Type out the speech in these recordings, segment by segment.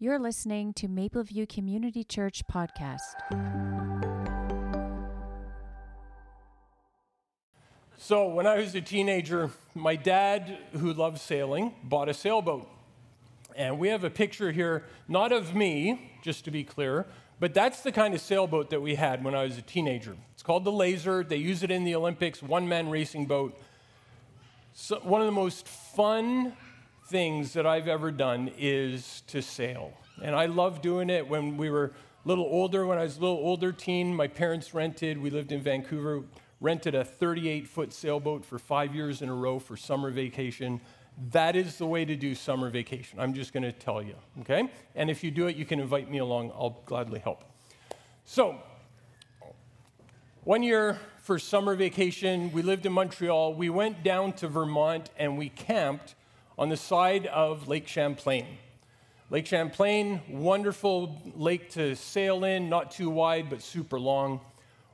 You're listening to Mapleview Community Church podcast. So, when I was a teenager, my dad, who loved sailing, bought a sailboat. And we have a picture here, not of me, just to be clear, but that's the kind of sailboat that we had when I was a teenager. It's called the Laser. They use it in the Olympics, one man racing boat. So, one of the most fun things that I've ever done is to sail. And I love doing it when we were a little older. When I was a little older teen, my parents rented, we lived in Vancouver, rented a 38 foot sailboat for five years in a row for summer vacation. That is the way to do summer vacation. I'm just going to tell you, okay? And if you do it, you can invite me along. I'll gladly help. So, one year for summer vacation, we lived in Montreal. We went down to Vermont and we camped on the side of Lake Champlain. Lake Champlain, wonderful lake to sail in, not too wide, but super long.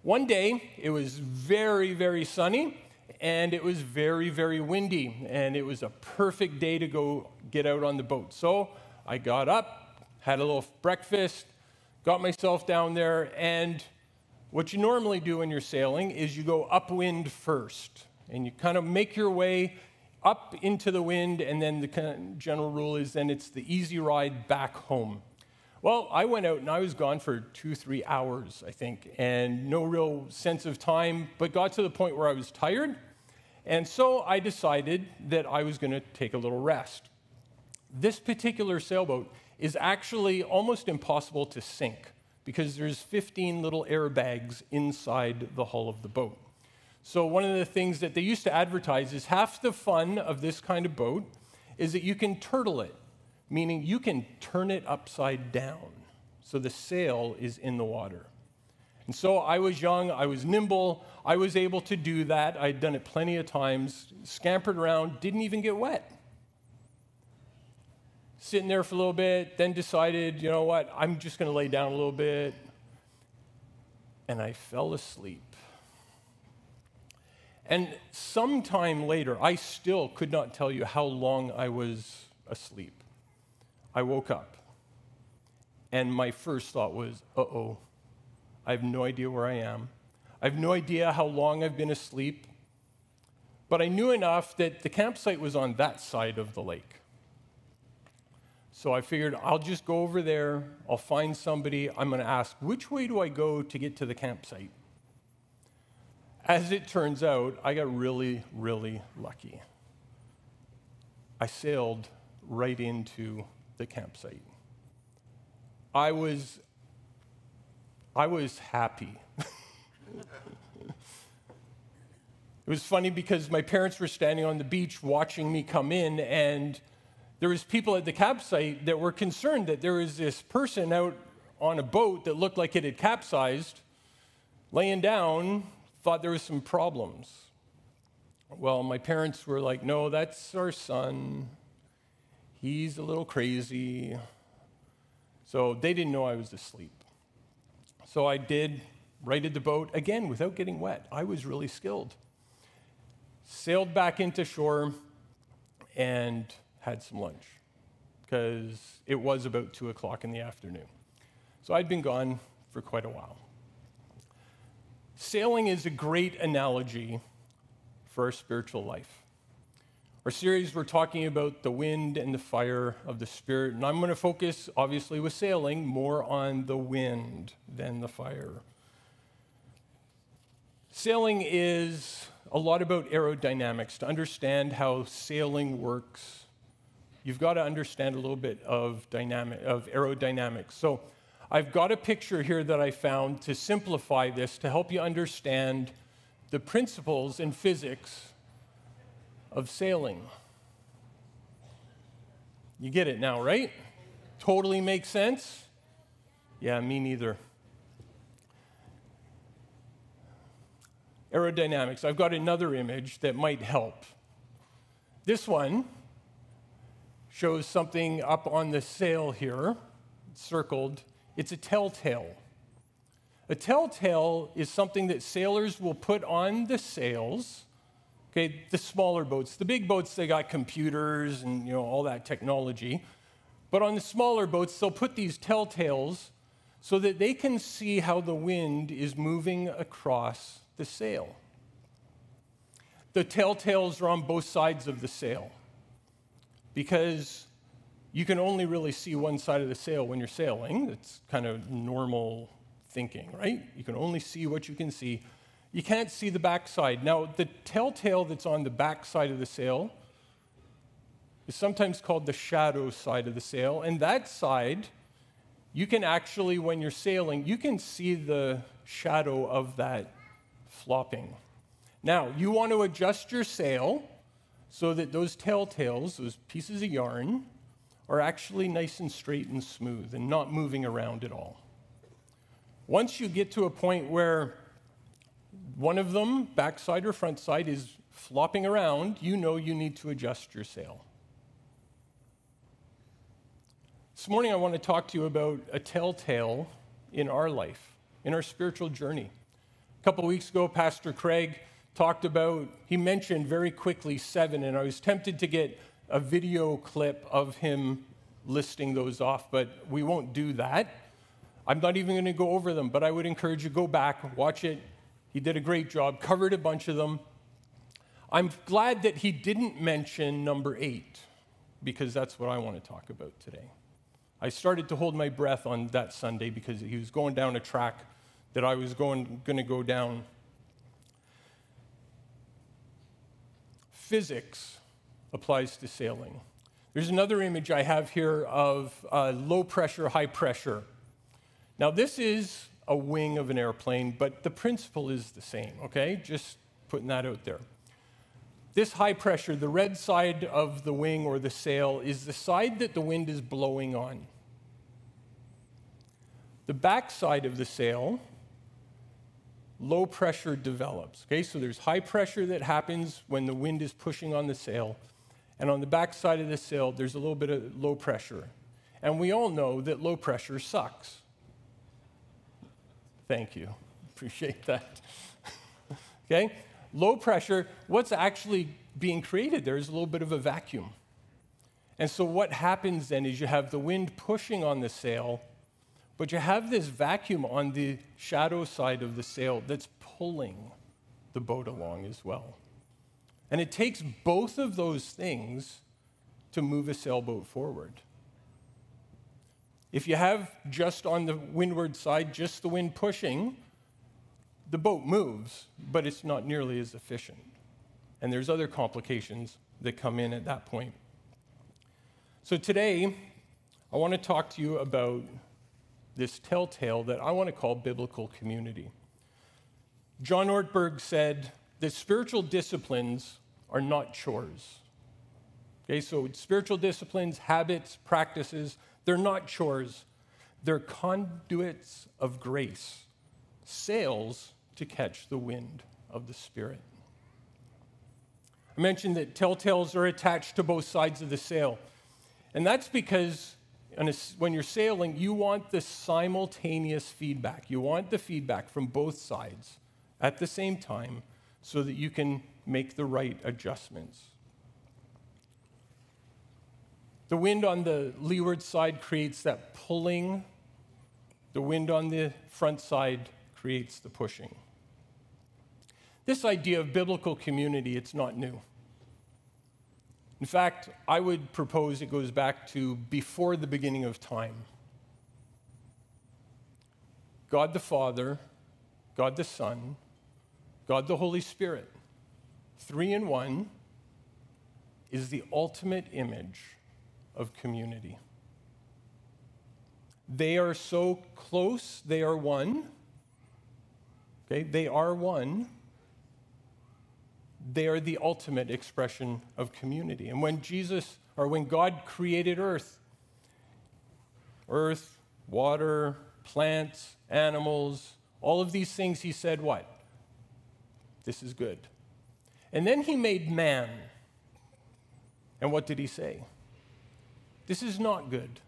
One day, it was very, very sunny, and it was very, very windy, and it was a perfect day to go get out on the boat. So I got up, had a little breakfast, got myself down there, and what you normally do when you're sailing is you go upwind first, and you kind of make your way up into the wind, and then the general rule is then it's the easy ride back home. Well, I went out and I was gone for two, three hours, I think, and no real sense of time, but got to the point where I was tired. And so I decided that I was going to take a little rest. This particular sailboat is actually almost impossible to sink because there's 15 little airbags inside the hull of the boat. So, one of the things that they used to advertise is half the fun of this kind of boat is that you can turtle it, meaning you can turn it upside down. So the sail is in the water. And so I was young, I was nimble, I was able to do that. I'd done it plenty of times, scampered around, didn't even get wet. Sitting there for a little bit, then decided, you know what, I'm just going to lay down a little bit. And I fell asleep. And sometime later, I still could not tell you how long I was asleep. I woke up, and my first thought was, uh oh, I have no idea where I am. I have no idea how long I've been asleep. But I knew enough that the campsite was on that side of the lake. So I figured I'll just go over there, I'll find somebody, I'm going to ask, which way do I go to get to the campsite? As it turns out, I got really, really lucky. I sailed right into the campsite. I was, I was happy. it was funny because my parents were standing on the beach watching me come in, and there was people at the campsite that were concerned that there was this person out on a boat that looked like it had capsized, laying down, thought there was some problems. Well, my parents were like, no, that's our son. He's a little crazy. So they didn't know I was asleep. So I did, righted the boat, again, without getting wet. I was really skilled. Sailed back into shore and had some lunch because it was about 2 o'clock in the afternoon. So I'd been gone for quite a while. Sailing is a great analogy for our spiritual life. Our series, we're talking about the wind and the fire of the Spirit, and I'm going to focus, obviously, with sailing more on the wind than the fire. Sailing is a lot about aerodynamics. To understand how sailing works, you've got to understand a little bit of, dynamic, of aerodynamics. So, I've got a picture here that I found to simplify this to help you understand the principles in physics of sailing. You get it now, right? Totally makes sense? Yeah, me neither. Aerodynamics. I've got another image that might help. This one shows something up on the sail here, circled it's a telltale. A telltale is something that sailors will put on the sails. Okay, the smaller boats. The big boats, they got computers and you know all that technology. But on the smaller boats, they'll put these telltales so that they can see how the wind is moving across the sail. The telltales are on both sides of the sail because you can only really see one side of the sail when you're sailing. It's kind of normal thinking, right? You can only see what you can see. You can't see the backside. Now, the telltale that's on the backside of the sail is sometimes called the shadow side of the sail. And that side, you can actually, when you're sailing, you can see the shadow of that flopping. Now, you want to adjust your sail so that those telltales, those pieces of yarn, are actually nice and straight and smooth and not moving around at all. Once you get to a point where one of them, backside or front side, is flopping around, you know you need to adjust your sail. This morning, I want to talk to you about a telltale in our life, in our spiritual journey. A couple weeks ago, Pastor Craig talked about, he mentioned very quickly seven, and I was tempted to get a video clip of him listing those off, but we won't do that. I'm not even going to go over them, but I would encourage you go back, watch it. He did a great job, covered a bunch of them. I'm glad that he didn't mention number eight, because that's what I want to talk about today. I started to hold my breath on that Sunday because he was going down a track that I was going, going to go down. Physics applies to sailing. There's another image I have here of uh, low pressure, high pressure. Now, this is a wing of an airplane, but the principle is the same, okay? Just putting that out there. This high pressure, the red side of the wing or the sail, is the side that the wind is blowing on. The back side of the sail, low pressure develops. Okay, so there's high pressure that happens when the wind is pushing on the sail. And on the back side of the sail, there's a little bit of low pressure. And we all know that low pressure sucks. Thank you. Appreciate that. okay? Low pressure, what's actually being created there is a little bit of a vacuum. And so what happens then is you have the wind pushing on the sail, but you have this vacuum on the shadow side of the sail that's pulling the boat along as well. And it takes both of those things to move a sailboat forward. If you have just on the windward side, just the wind pushing, the boat moves, but it's not nearly as efficient. And there's other complications that come in at that point. So today, I want to talk to you about this telltale that I want to call biblical community. John Ortberg said that spiritual disciplines are not chores. Okay, so spiritual disciplines, habits, practices, they're not chores. They're conduits of grace, sails to catch the wind of the Spirit. I mentioned that telltales are attached to both sides of the sail. And that's because when you're sailing, you want the simultaneous feedback. You want the feedback from both sides at the same time so that you can make the right adjustments. The wind on the leeward side creates that pulling, the wind on the front side creates the pushing. This idea of biblical community, it's not new. In fact, I would propose it goes back to before the beginning of time. God the Father, God the Son, God the Holy Spirit, three in one, is the ultimate image of community. They are so close, they are one. Okay, they are one. They are the ultimate expression of community. And when Jesus, or when God created earth, earth, water, plants, animals, all of these things, he said, What? This is good. And then he made man. And what did he say? This is not good.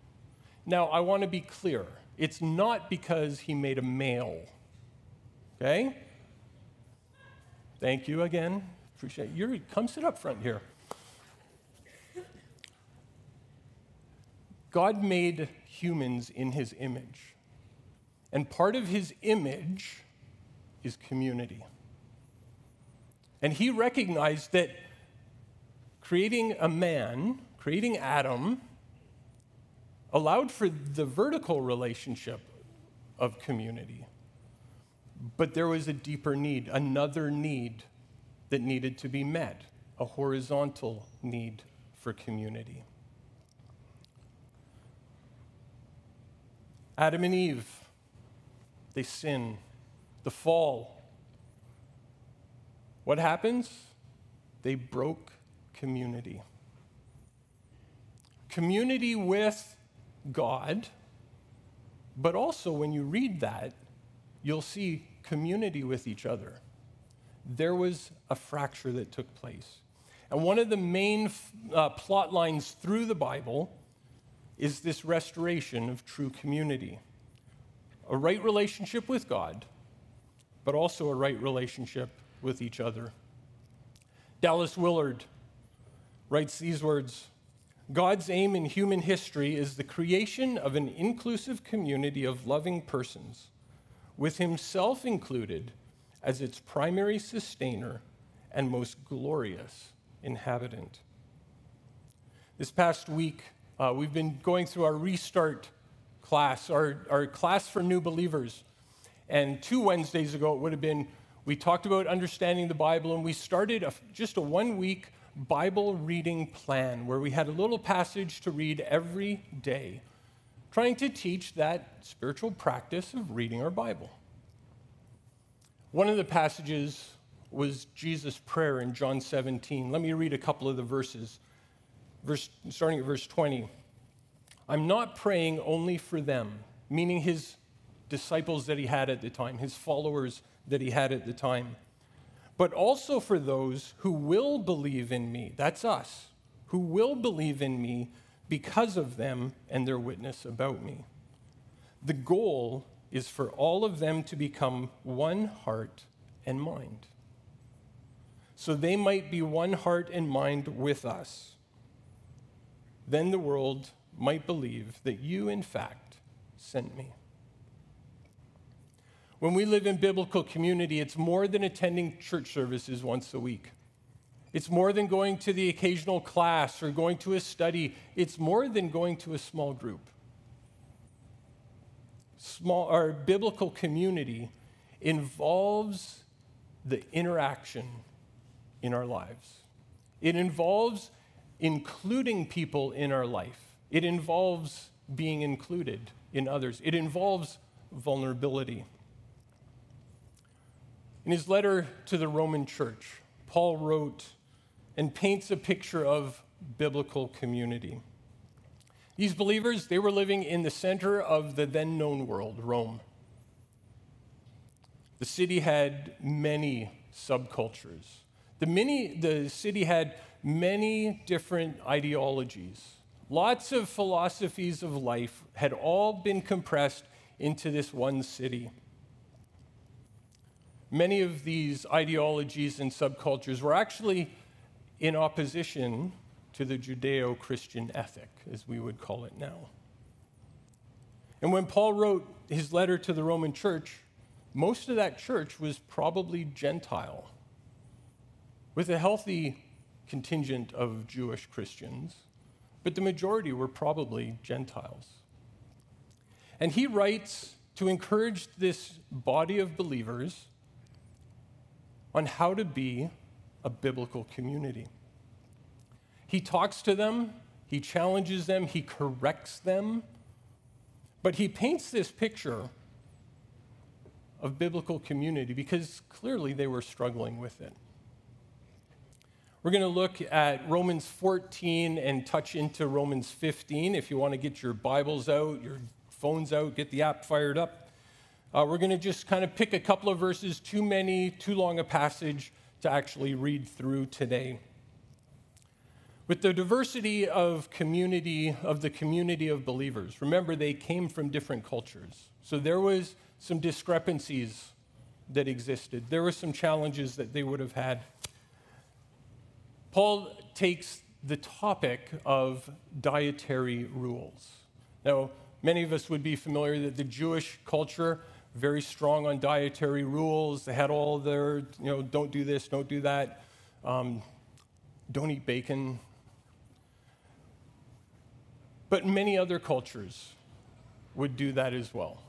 Now, I want to be clear. It's not because he made a male. Okay? Thank you again. Appreciate you. Come sit up front here. God made humans in his image. And part of his image is community. And he recognized that creating a man, creating Adam, allowed for the vertical relationship of community. But there was a deeper need, another need that needed to be met, a horizontal need for community. Adam and Eve, they sin, the fall. What happens? They broke community. Community with God, but also when you read that, you'll see community with each other. There was a fracture that took place. And one of the main uh, plot lines through the Bible is this restoration of true community a right relationship with God, but also a right relationship with each other. Dallas Willard writes these words God's aim in human history is the creation of an inclusive community of loving persons, with Himself included as its primary sustainer and most glorious inhabitant. This past week, uh, we've been going through our restart class, our, our class for new believers. And two Wednesdays ago, it would have been, we talked about understanding the Bible, and we started a, just a one week Bible reading plan where we had a little passage to read every day, trying to teach that spiritual practice of reading our Bible. One of the passages was Jesus' prayer in John 17. Let me read a couple of the verses verse, starting at verse 20. I'm not praying only for them, meaning his disciples that he had at the time, his followers that he had at the time, but also for those who will believe in me. That's us, who will believe in me because of them and their witness about me. The goal is for all of them to become one heart and mind. So they might be one heart and mind with us then the world might believe that you, in fact, sent me. When we live in biblical community, it's more than attending church services once a week. It's more than going to the occasional class or going to a study. It's more than going to a small group. Small, our biblical community involves the interaction in our lives. It involves including people in our life. It involves being included in others, it involves vulnerability. In his letter to the Roman church, Paul wrote and paints a picture of biblical community. These believers, they were living in the center of the then known world, Rome. The city had many subcultures. The, many, the city had many different ideologies. Lots of philosophies of life had all been compressed into this one city. Many of these ideologies and subcultures were actually in opposition to the Judeo Christian ethic, as we would call it now. And when Paul wrote his letter to the Roman church, most of that church was probably Gentile, with a healthy contingent of Jewish Christians, but the majority were probably Gentiles. And he writes to encourage this body of believers on how to be a biblical community. He talks to them, he challenges them, he corrects them, but he paints this picture of biblical community because clearly they were struggling with it. We're going to look at Romans 14 and touch into Romans 15. If you want to get your Bibles out, your phones out, get the app fired up. Uh, we're going to just kind of pick a couple of verses, too many, too long a passage to actually read through today. With the diversity of community, of the community of believers, remember they came from different cultures. So there was some discrepancies that existed. There were some challenges that they would have had. Paul takes the topic of dietary rules. Now, many of us would be familiar that the Jewish culture very strong on dietary rules. They had all their, you know, don't do this, don't do that, um, don't eat bacon. But many other cultures would do that as well.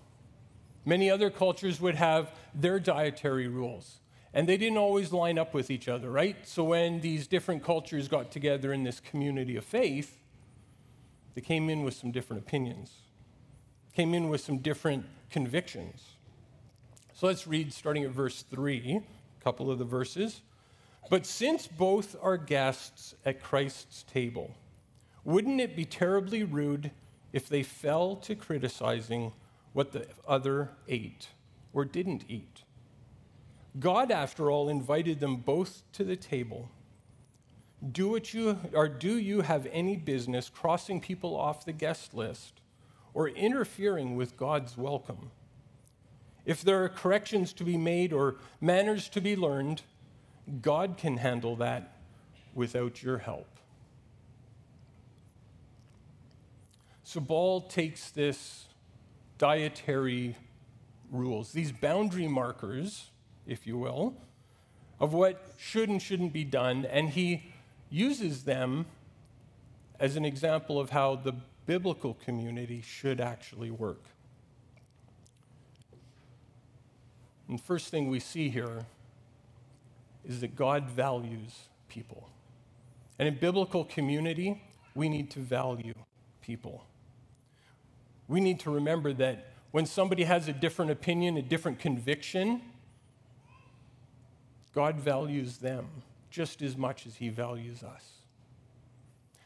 Many other cultures would have their dietary rules. And they didn't always line up with each other, right? So when these different cultures got together in this community of faith, they came in with some different opinions, came in with some different convictions. So let's read starting at verse 3, a couple of the verses. But since both are guests at Christ's table, wouldn't it be terribly rude if they fell to criticizing what the other ate or didn't eat? God, after all, invited them both to the table. Do what you or do you have any business crossing people off the guest list or interfering with God's welcome? If there are corrections to be made or manners to be learned, God can handle that without your help. So Paul takes this dietary rules, these boundary markers, if you will, of what should and shouldn't be done, and he uses them as an example of how the biblical community should actually work. And the first thing we see here is that God values people. And in biblical community, we need to value people. We need to remember that when somebody has a different opinion, a different conviction, God values them just as much as he values us.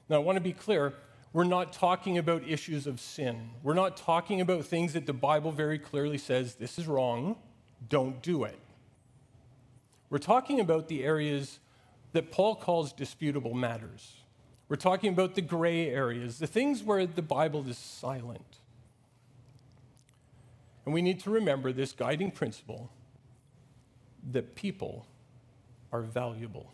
Now, I want to be clear we're not talking about issues of sin. We're not talking about things that the Bible very clearly says this is wrong don't do it. We're talking about the areas that Paul calls disputable matters. We're talking about the gray areas, the things where the Bible is silent. And we need to remember this guiding principle that people are valuable.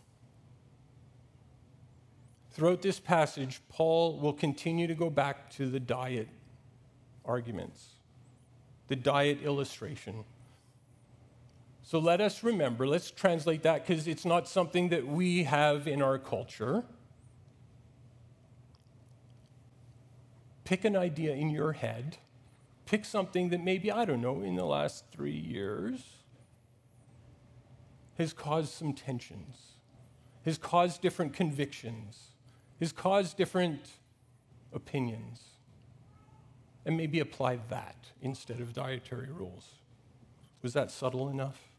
Throughout this passage, Paul will continue to go back to the diet arguments, the diet illustration. So let us remember, let's translate that because it's not something that we have in our culture. Pick an idea in your head. Pick something that maybe, I don't know, in the last three years has caused some tensions, has caused different convictions, has caused different opinions. And maybe apply that instead of dietary rules. Was that subtle enough?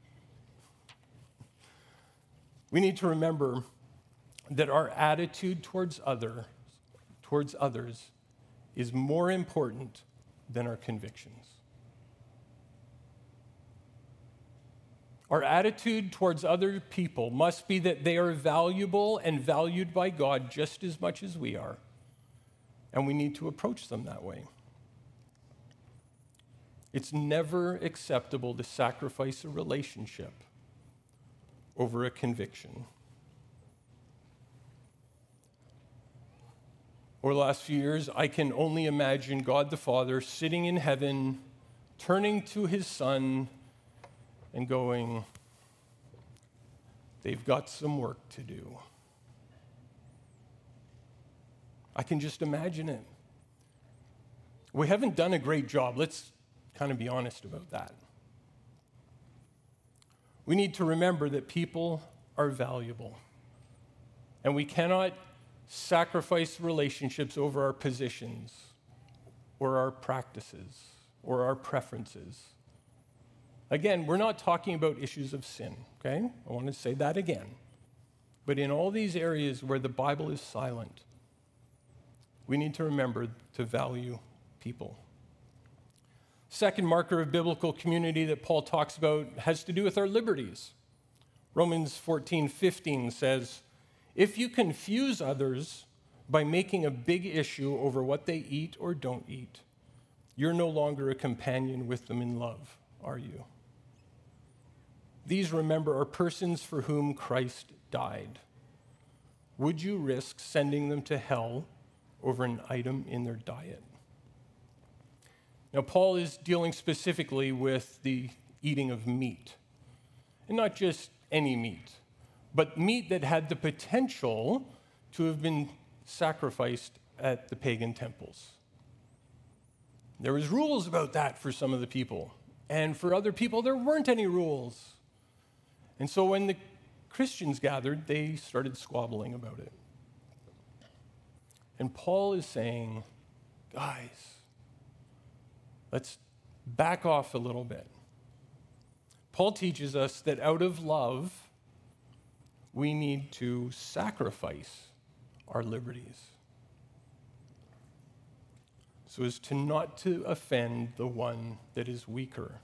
We need to remember that our attitude towards others, towards others is more important than our convictions. Our attitude towards other people must be that they are valuable and valued by God just as much as we are. And we need to approach them that way. It's never acceptable to sacrifice a relationship over a conviction. Over the last few years, I can only imagine God the Father sitting in heaven, turning to his Son, and going, They've got some work to do. I can just imagine it. We haven't done a great job. Let's kind of be honest about that. We need to remember that people are valuable. And we cannot sacrifice relationships over our positions or our practices or our preferences. Again, we're not talking about issues of sin, okay? I want to say that again. But in all these areas where the Bible is silent, we need to remember to value people. Second marker of biblical community that Paul talks about has to do with our liberties. Romans 14, 15 says, If you confuse others by making a big issue over what they eat or don't eat, you're no longer a companion with them in love, are you? These, remember, are persons for whom Christ died. Would you risk sending them to hell over an item in their diet? Now, Paul is dealing specifically with the eating of meat, and not just any meat, but meat that had the potential to have been sacrificed at the pagan temples. There was rules about that for some of the people, and for other people there weren't any rules. And so when the Christians gathered, they started squabbling about it. And Paul is saying, guys, let's back off a little bit. Paul teaches us that out of love, we need to sacrifice our liberties so as to not to offend the one that is weaker.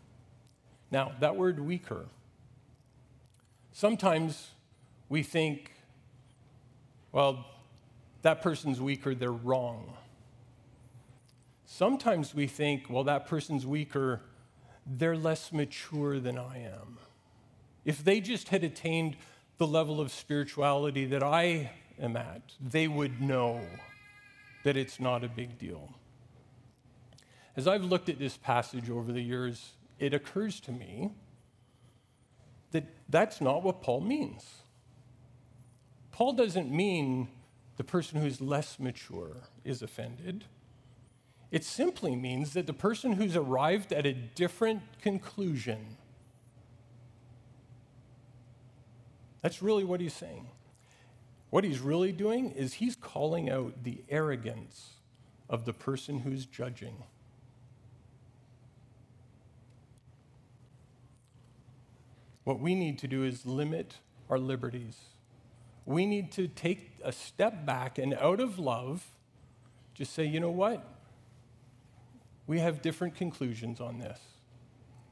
Now, that word weaker, sometimes we think, well, that person's weaker, they're wrong. Sometimes we think, well, that person's weaker, they're less mature than I am. If they just had attained the level of spirituality that I am at, they would know that it's not a big deal. As I've looked at this passage over the years, it occurs to me that that's not what Paul means. Paul doesn't mean the person who's less mature is offended. It simply means that the person who's arrived at a different conclusion. That's really what he's saying. What he's really doing is he's calling out the arrogance of the person who's judging. What we need to do is limit our liberties. We need to take a step back and out of love, just say, you know what? We have different conclusions on this.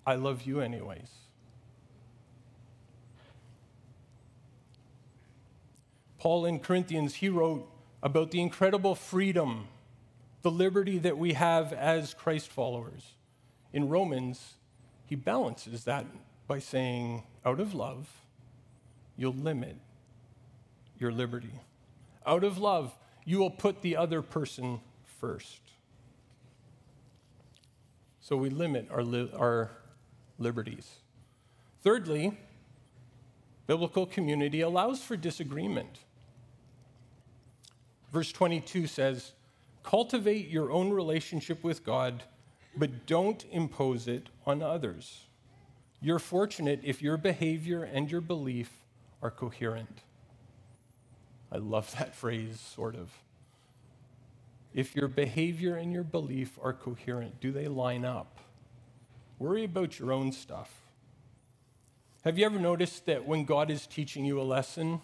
I love you anyways. Paul in Corinthians, he wrote about the incredible freedom, the liberty that we have as Christ followers. In Romans, he balances that by saying, out of love, you'll limit your liberty. Out of love, you will put the other person first. So we limit our, li- our liberties. Thirdly, biblical community allows for disagreement. Verse 22 says, Cultivate your own relationship with God, but don't impose it on others. You're fortunate if your behavior and your belief are coherent. I love that phrase, sort of. If your behavior and your belief are coherent, do they line up? Worry about your own stuff. Have you ever noticed that when God is teaching you a lesson,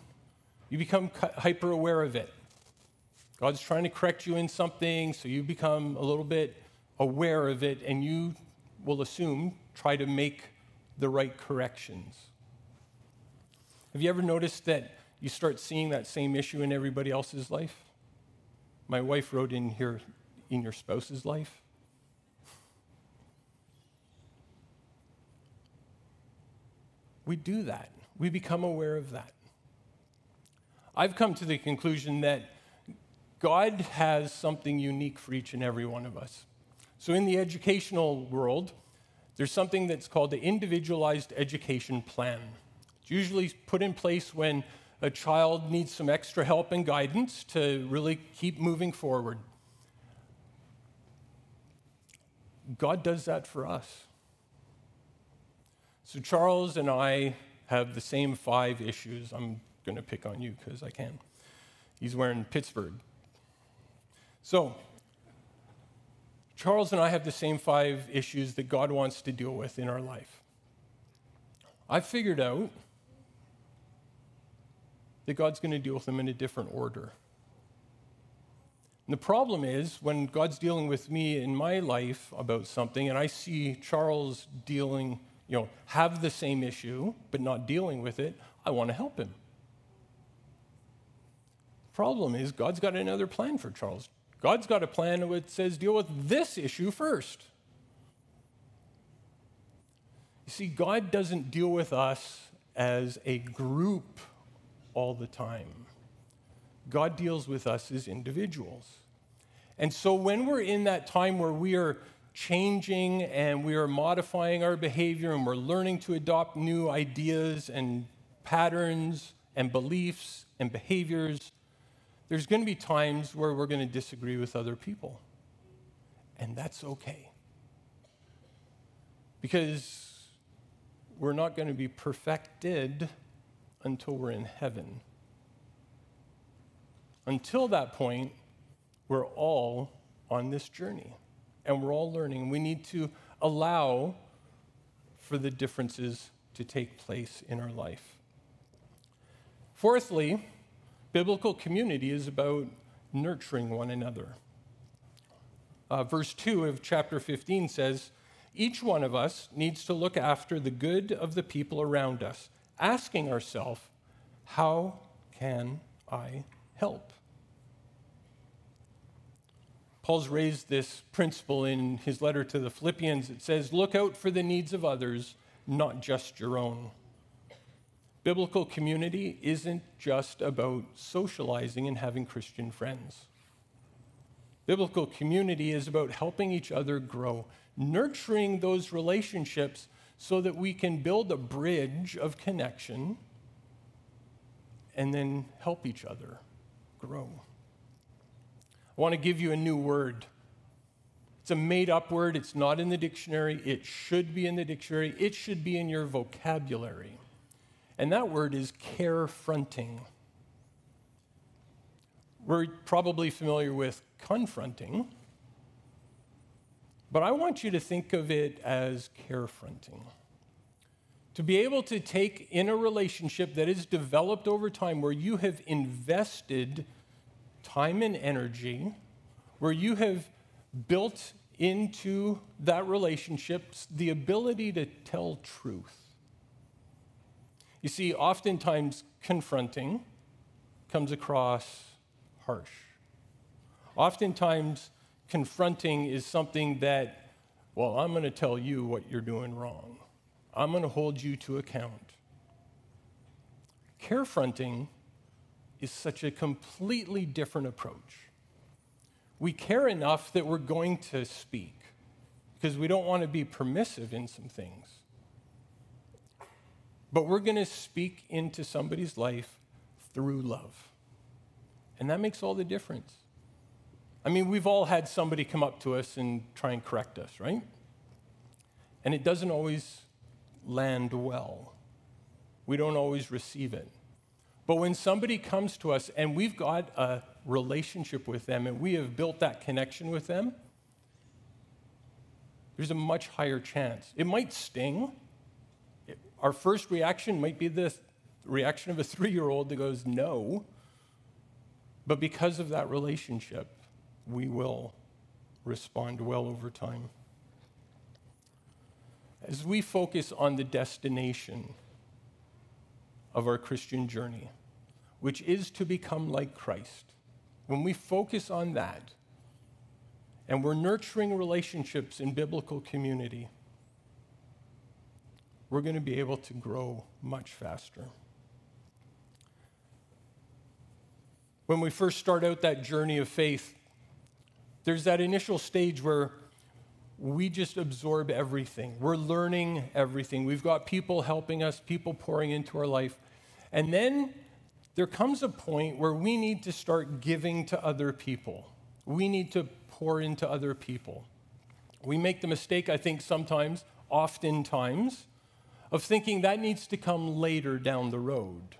you become hyper aware of it? God's trying to correct you in something, so you become a little bit aware of it, and you will assume, try to make the right corrections. Have you ever noticed that you start seeing that same issue in everybody else's life? My wife wrote in here, in your spouse's life. We do that. We become aware of that. I've come to the conclusion that God has something unique for each and every one of us. So, in the educational world, there's something that's called the individualized education plan. It's usually put in place when a child needs some extra help and guidance to really keep moving forward. God does that for us. So, Charles and I have the same five issues. I'm going to pick on you because I can. He's wearing Pittsburgh. So, Charles and I have the same five issues that God wants to deal with in our life. I figured out that God's going to deal with them in a different order. And the problem is when God's dealing with me in my life about something and I see Charles dealing, you know, have the same issue but not dealing with it, I want to help him. The Problem is God's got another plan for Charles. God's got a plan that says deal with this issue first. You see, God doesn't deal with us as a group all the time. God deals with us as individuals. And so when we're in that time where we are changing and we are modifying our behavior and we're learning to adopt new ideas and patterns and beliefs and behaviors, there's going to be times where we're going to disagree with other people. And that's okay. Because we're not going to be perfected until we're in heaven. Until that point, we're all on this journey and we're all learning. We need to allow for the differences to take place in our life. Fourthly, biblical community is about nurturing one another. Uh, verse 2 of chapter 15 says, Each one of us needs to look after the good of the people around us, asking ourselves, How can I help? Paul's raised this principle in his letter to the Philippians. It says, Look out for the needs of others, not just your own. Biblical community isn't just about socializing and having Christian friends. Biblical community is about helping each other grow, nurturing those relationships so that we can build a bridge of connection and then help each other grow. I want to give you a new word. It's a made up word, it's not in the dictionary. It should be in the dictionary, it should be in your vocabulary. And that word is carefronting. We're probably familiar with confronting, but I want you to think of it as carefronting. To be able to take in a relationship that is developed over time where you have invested time and energy, where you have built into that relationship the ability to tell truth. You see, oftentimes confronting comes across harsh. Oftentimes, confronting is something that, well, I'm going to tell you what you're doing wrong. I'm going to hold you to account. Carefronting is such a completely different approach. We care enough that we're going to speak because we don't want to be permissive in some things. But we're going to speak into somebody's life through love. And that makes all the difference. I mean, we've all had somebody come up to us and try and correct us, right? And it doesn't always land well. We don't always receive it. But when somebody comes to us and we've got a relationship with them and we have built that connection with them, there's a much higher chance. It might sting. Our first reaction might be the reaction of a three year old that goes, no. But because of that relationship, we will respond well over time. As we focus on the destination of our Christian journey, which is to become like Christ, when we focus on that and we're nurturing relationships in biblical community, we're going to be able to grow much faster. When we first start out that journey of faith, there's that initial stage where we just absorb everything. We're learning everything. We've got people helping us, people pouring into our life. And then there comes a point where we need to start giving to other people. We need to pour into other people. We make the mistake, I think, sometimes, oftentimes, of thinking that needs to come later down the road.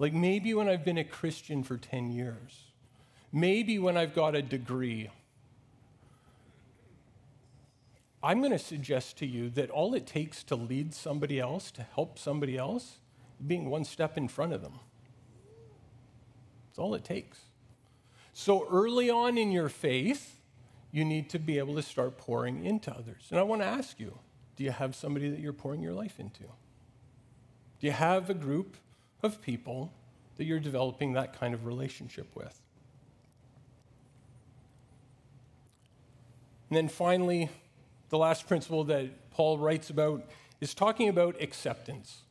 Like maybe when I've been a Christian for 10 years, maybe when I've got a degree. I'm going to suggest to you that all it takes to lead somebody else, to help somebody else, being one step in front of them. That's all it takes. So early on in your faith, you need to be able to start pouring into others. And I want to ask you do you have somebody that you're pouring your life into? Do you have a group of people that you're developing that kind of relationship with? And then finally, the last principle that Paul writes about is talking about acceptance.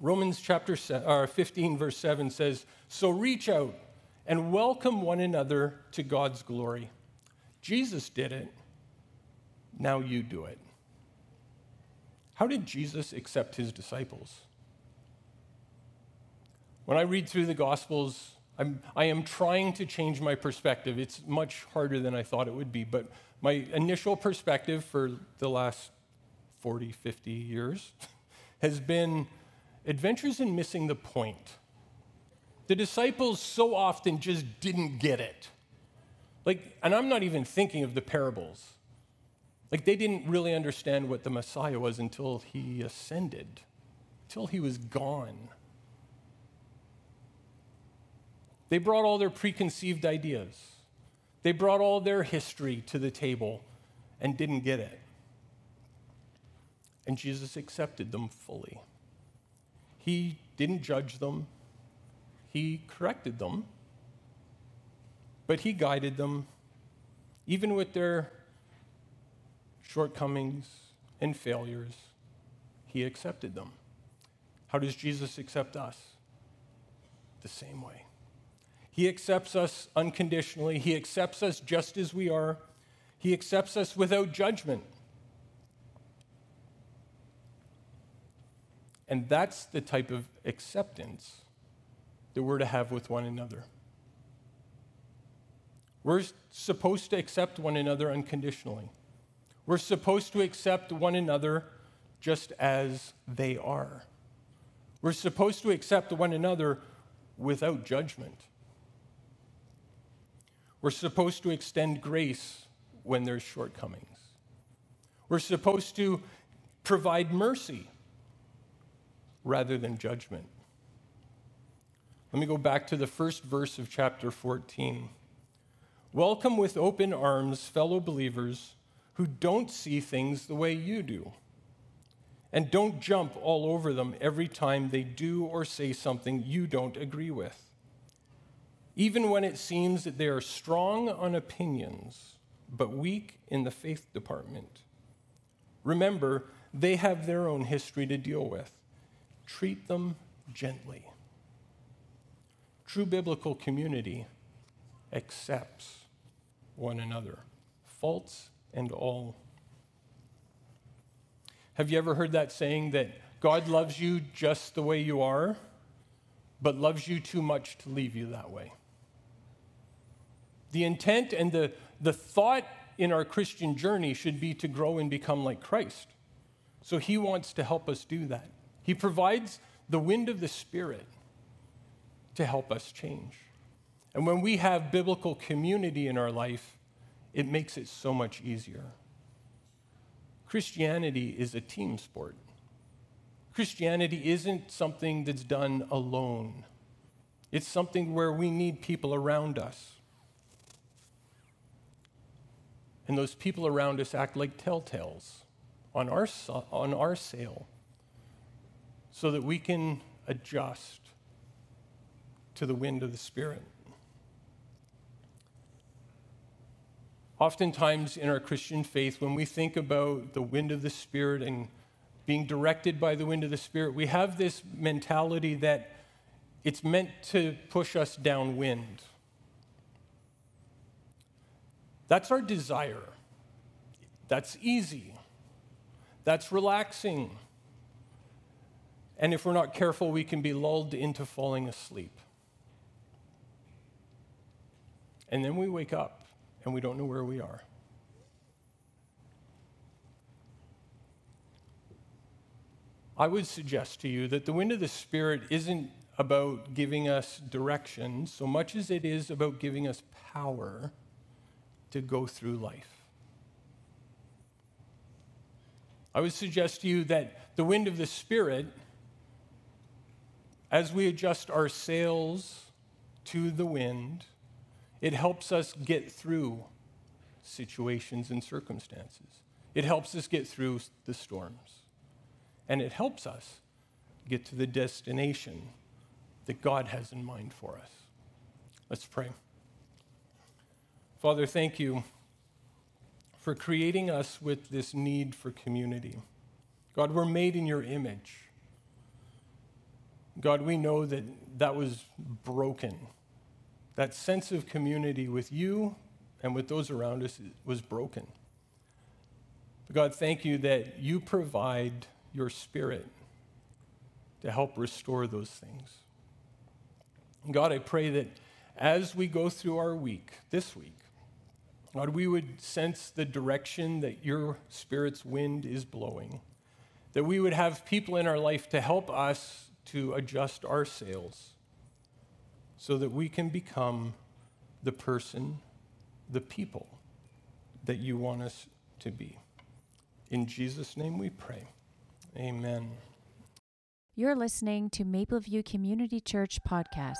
Romans chapter uh, 15, verse 7 says, So reach out and welcome one another to God's glory. Jesus did it. Now you do it. How did Jesus accept his disciples? When I read through the Gospels, I'm, I am trying to change my perspective. It's much harder than I thought it would be, but my initial perspective for the last 40, 50 years has been adventures in missing the point. The disciples so often just didn't get it. Like, and I'm not even thinking of the parables. Like, they didn't really understand what the Messiah was until he ascended, until he was gone. They brought all their preconceived ideas, they brought all their history to the table and didn't get it. And Jesus accepted them fully. He didn't judge them, He corrected them, but He guided them, even with their shortcomings and failures. He accepted them. How does Jesus accept us? The same way. He accepts us unconditionally. He accepts us just as we are. He accepts us without judgment. And that's the type of acceptance that we're to have with one another. We're supposed to accept one another unconditionally. We're supposed to accept one another just as they are. We're supposed to accept one another without judgment. We're supposed to extend grace when there's shortcomings. We're supposed to provide mercy rather than judgment. Let me go back to the first verse of chapter 14. Welcome with open arms, fellow believers who don't see things the way you do. And don't jump all over them every time they do or say something you don't agree with. Even when it seems that they are strong on opinions, but weak in the faith department. Remember, they have their own history to deal with treat them gently. True biblical community accepts one another, faults and all. Have you ever heard that saying that God loves you just the way you are, but loves you too much to leave you that way? The intent and the, the thought in our Christian journey should be to grow and become like Christ. So he wants to help us do that. He provides the wind of the Spirit to help us change. And when we have biblical community in our life, it makes it so much easier. Christianity is a team sport. Christianity isn't something that's done alone, it's something where we need people around us. And those people around us act like telltales on our, on our sail so that we can adjust to the wind of the Spirit. Oftentimes in our Christian faith, when we think about the wind of the Spirit and being directed by the wind of the Spirit, we have this mentality that it's meant to push us downwind. That's our desire. That's easy. That's relaxing. And if we're not careful, we can be lulled into falling asleep. And then we wake up and we don't know where we are. I would suggest to you that the wind of the Spirit isn't about giving us direction so much as it is about giving us power to go through life. I would suggest to you that the wind of the Spirit as we adjust our sails to the wind, it helps us get through situations and circumstances. It helps us get through the storms. And it helps us get to the destination that God has in mind for us. Let's pray. Father, thank you for creating us with this need for community. God, we're made in your image. God, we know that that was broken. That sense of community with you and with those around us was broken. But God, thank you that you provide your spirit to help restore those things. God, I pray that as we go through our week, this week, God, we would sense the direction that your Spirit's wind is blowing, that we would have people in our life to help us to adjust our sails so that we can become the person, the people that you want us to be. In Jesus' name we pray. Amen. You're listening to Mapleview Community Church podcast.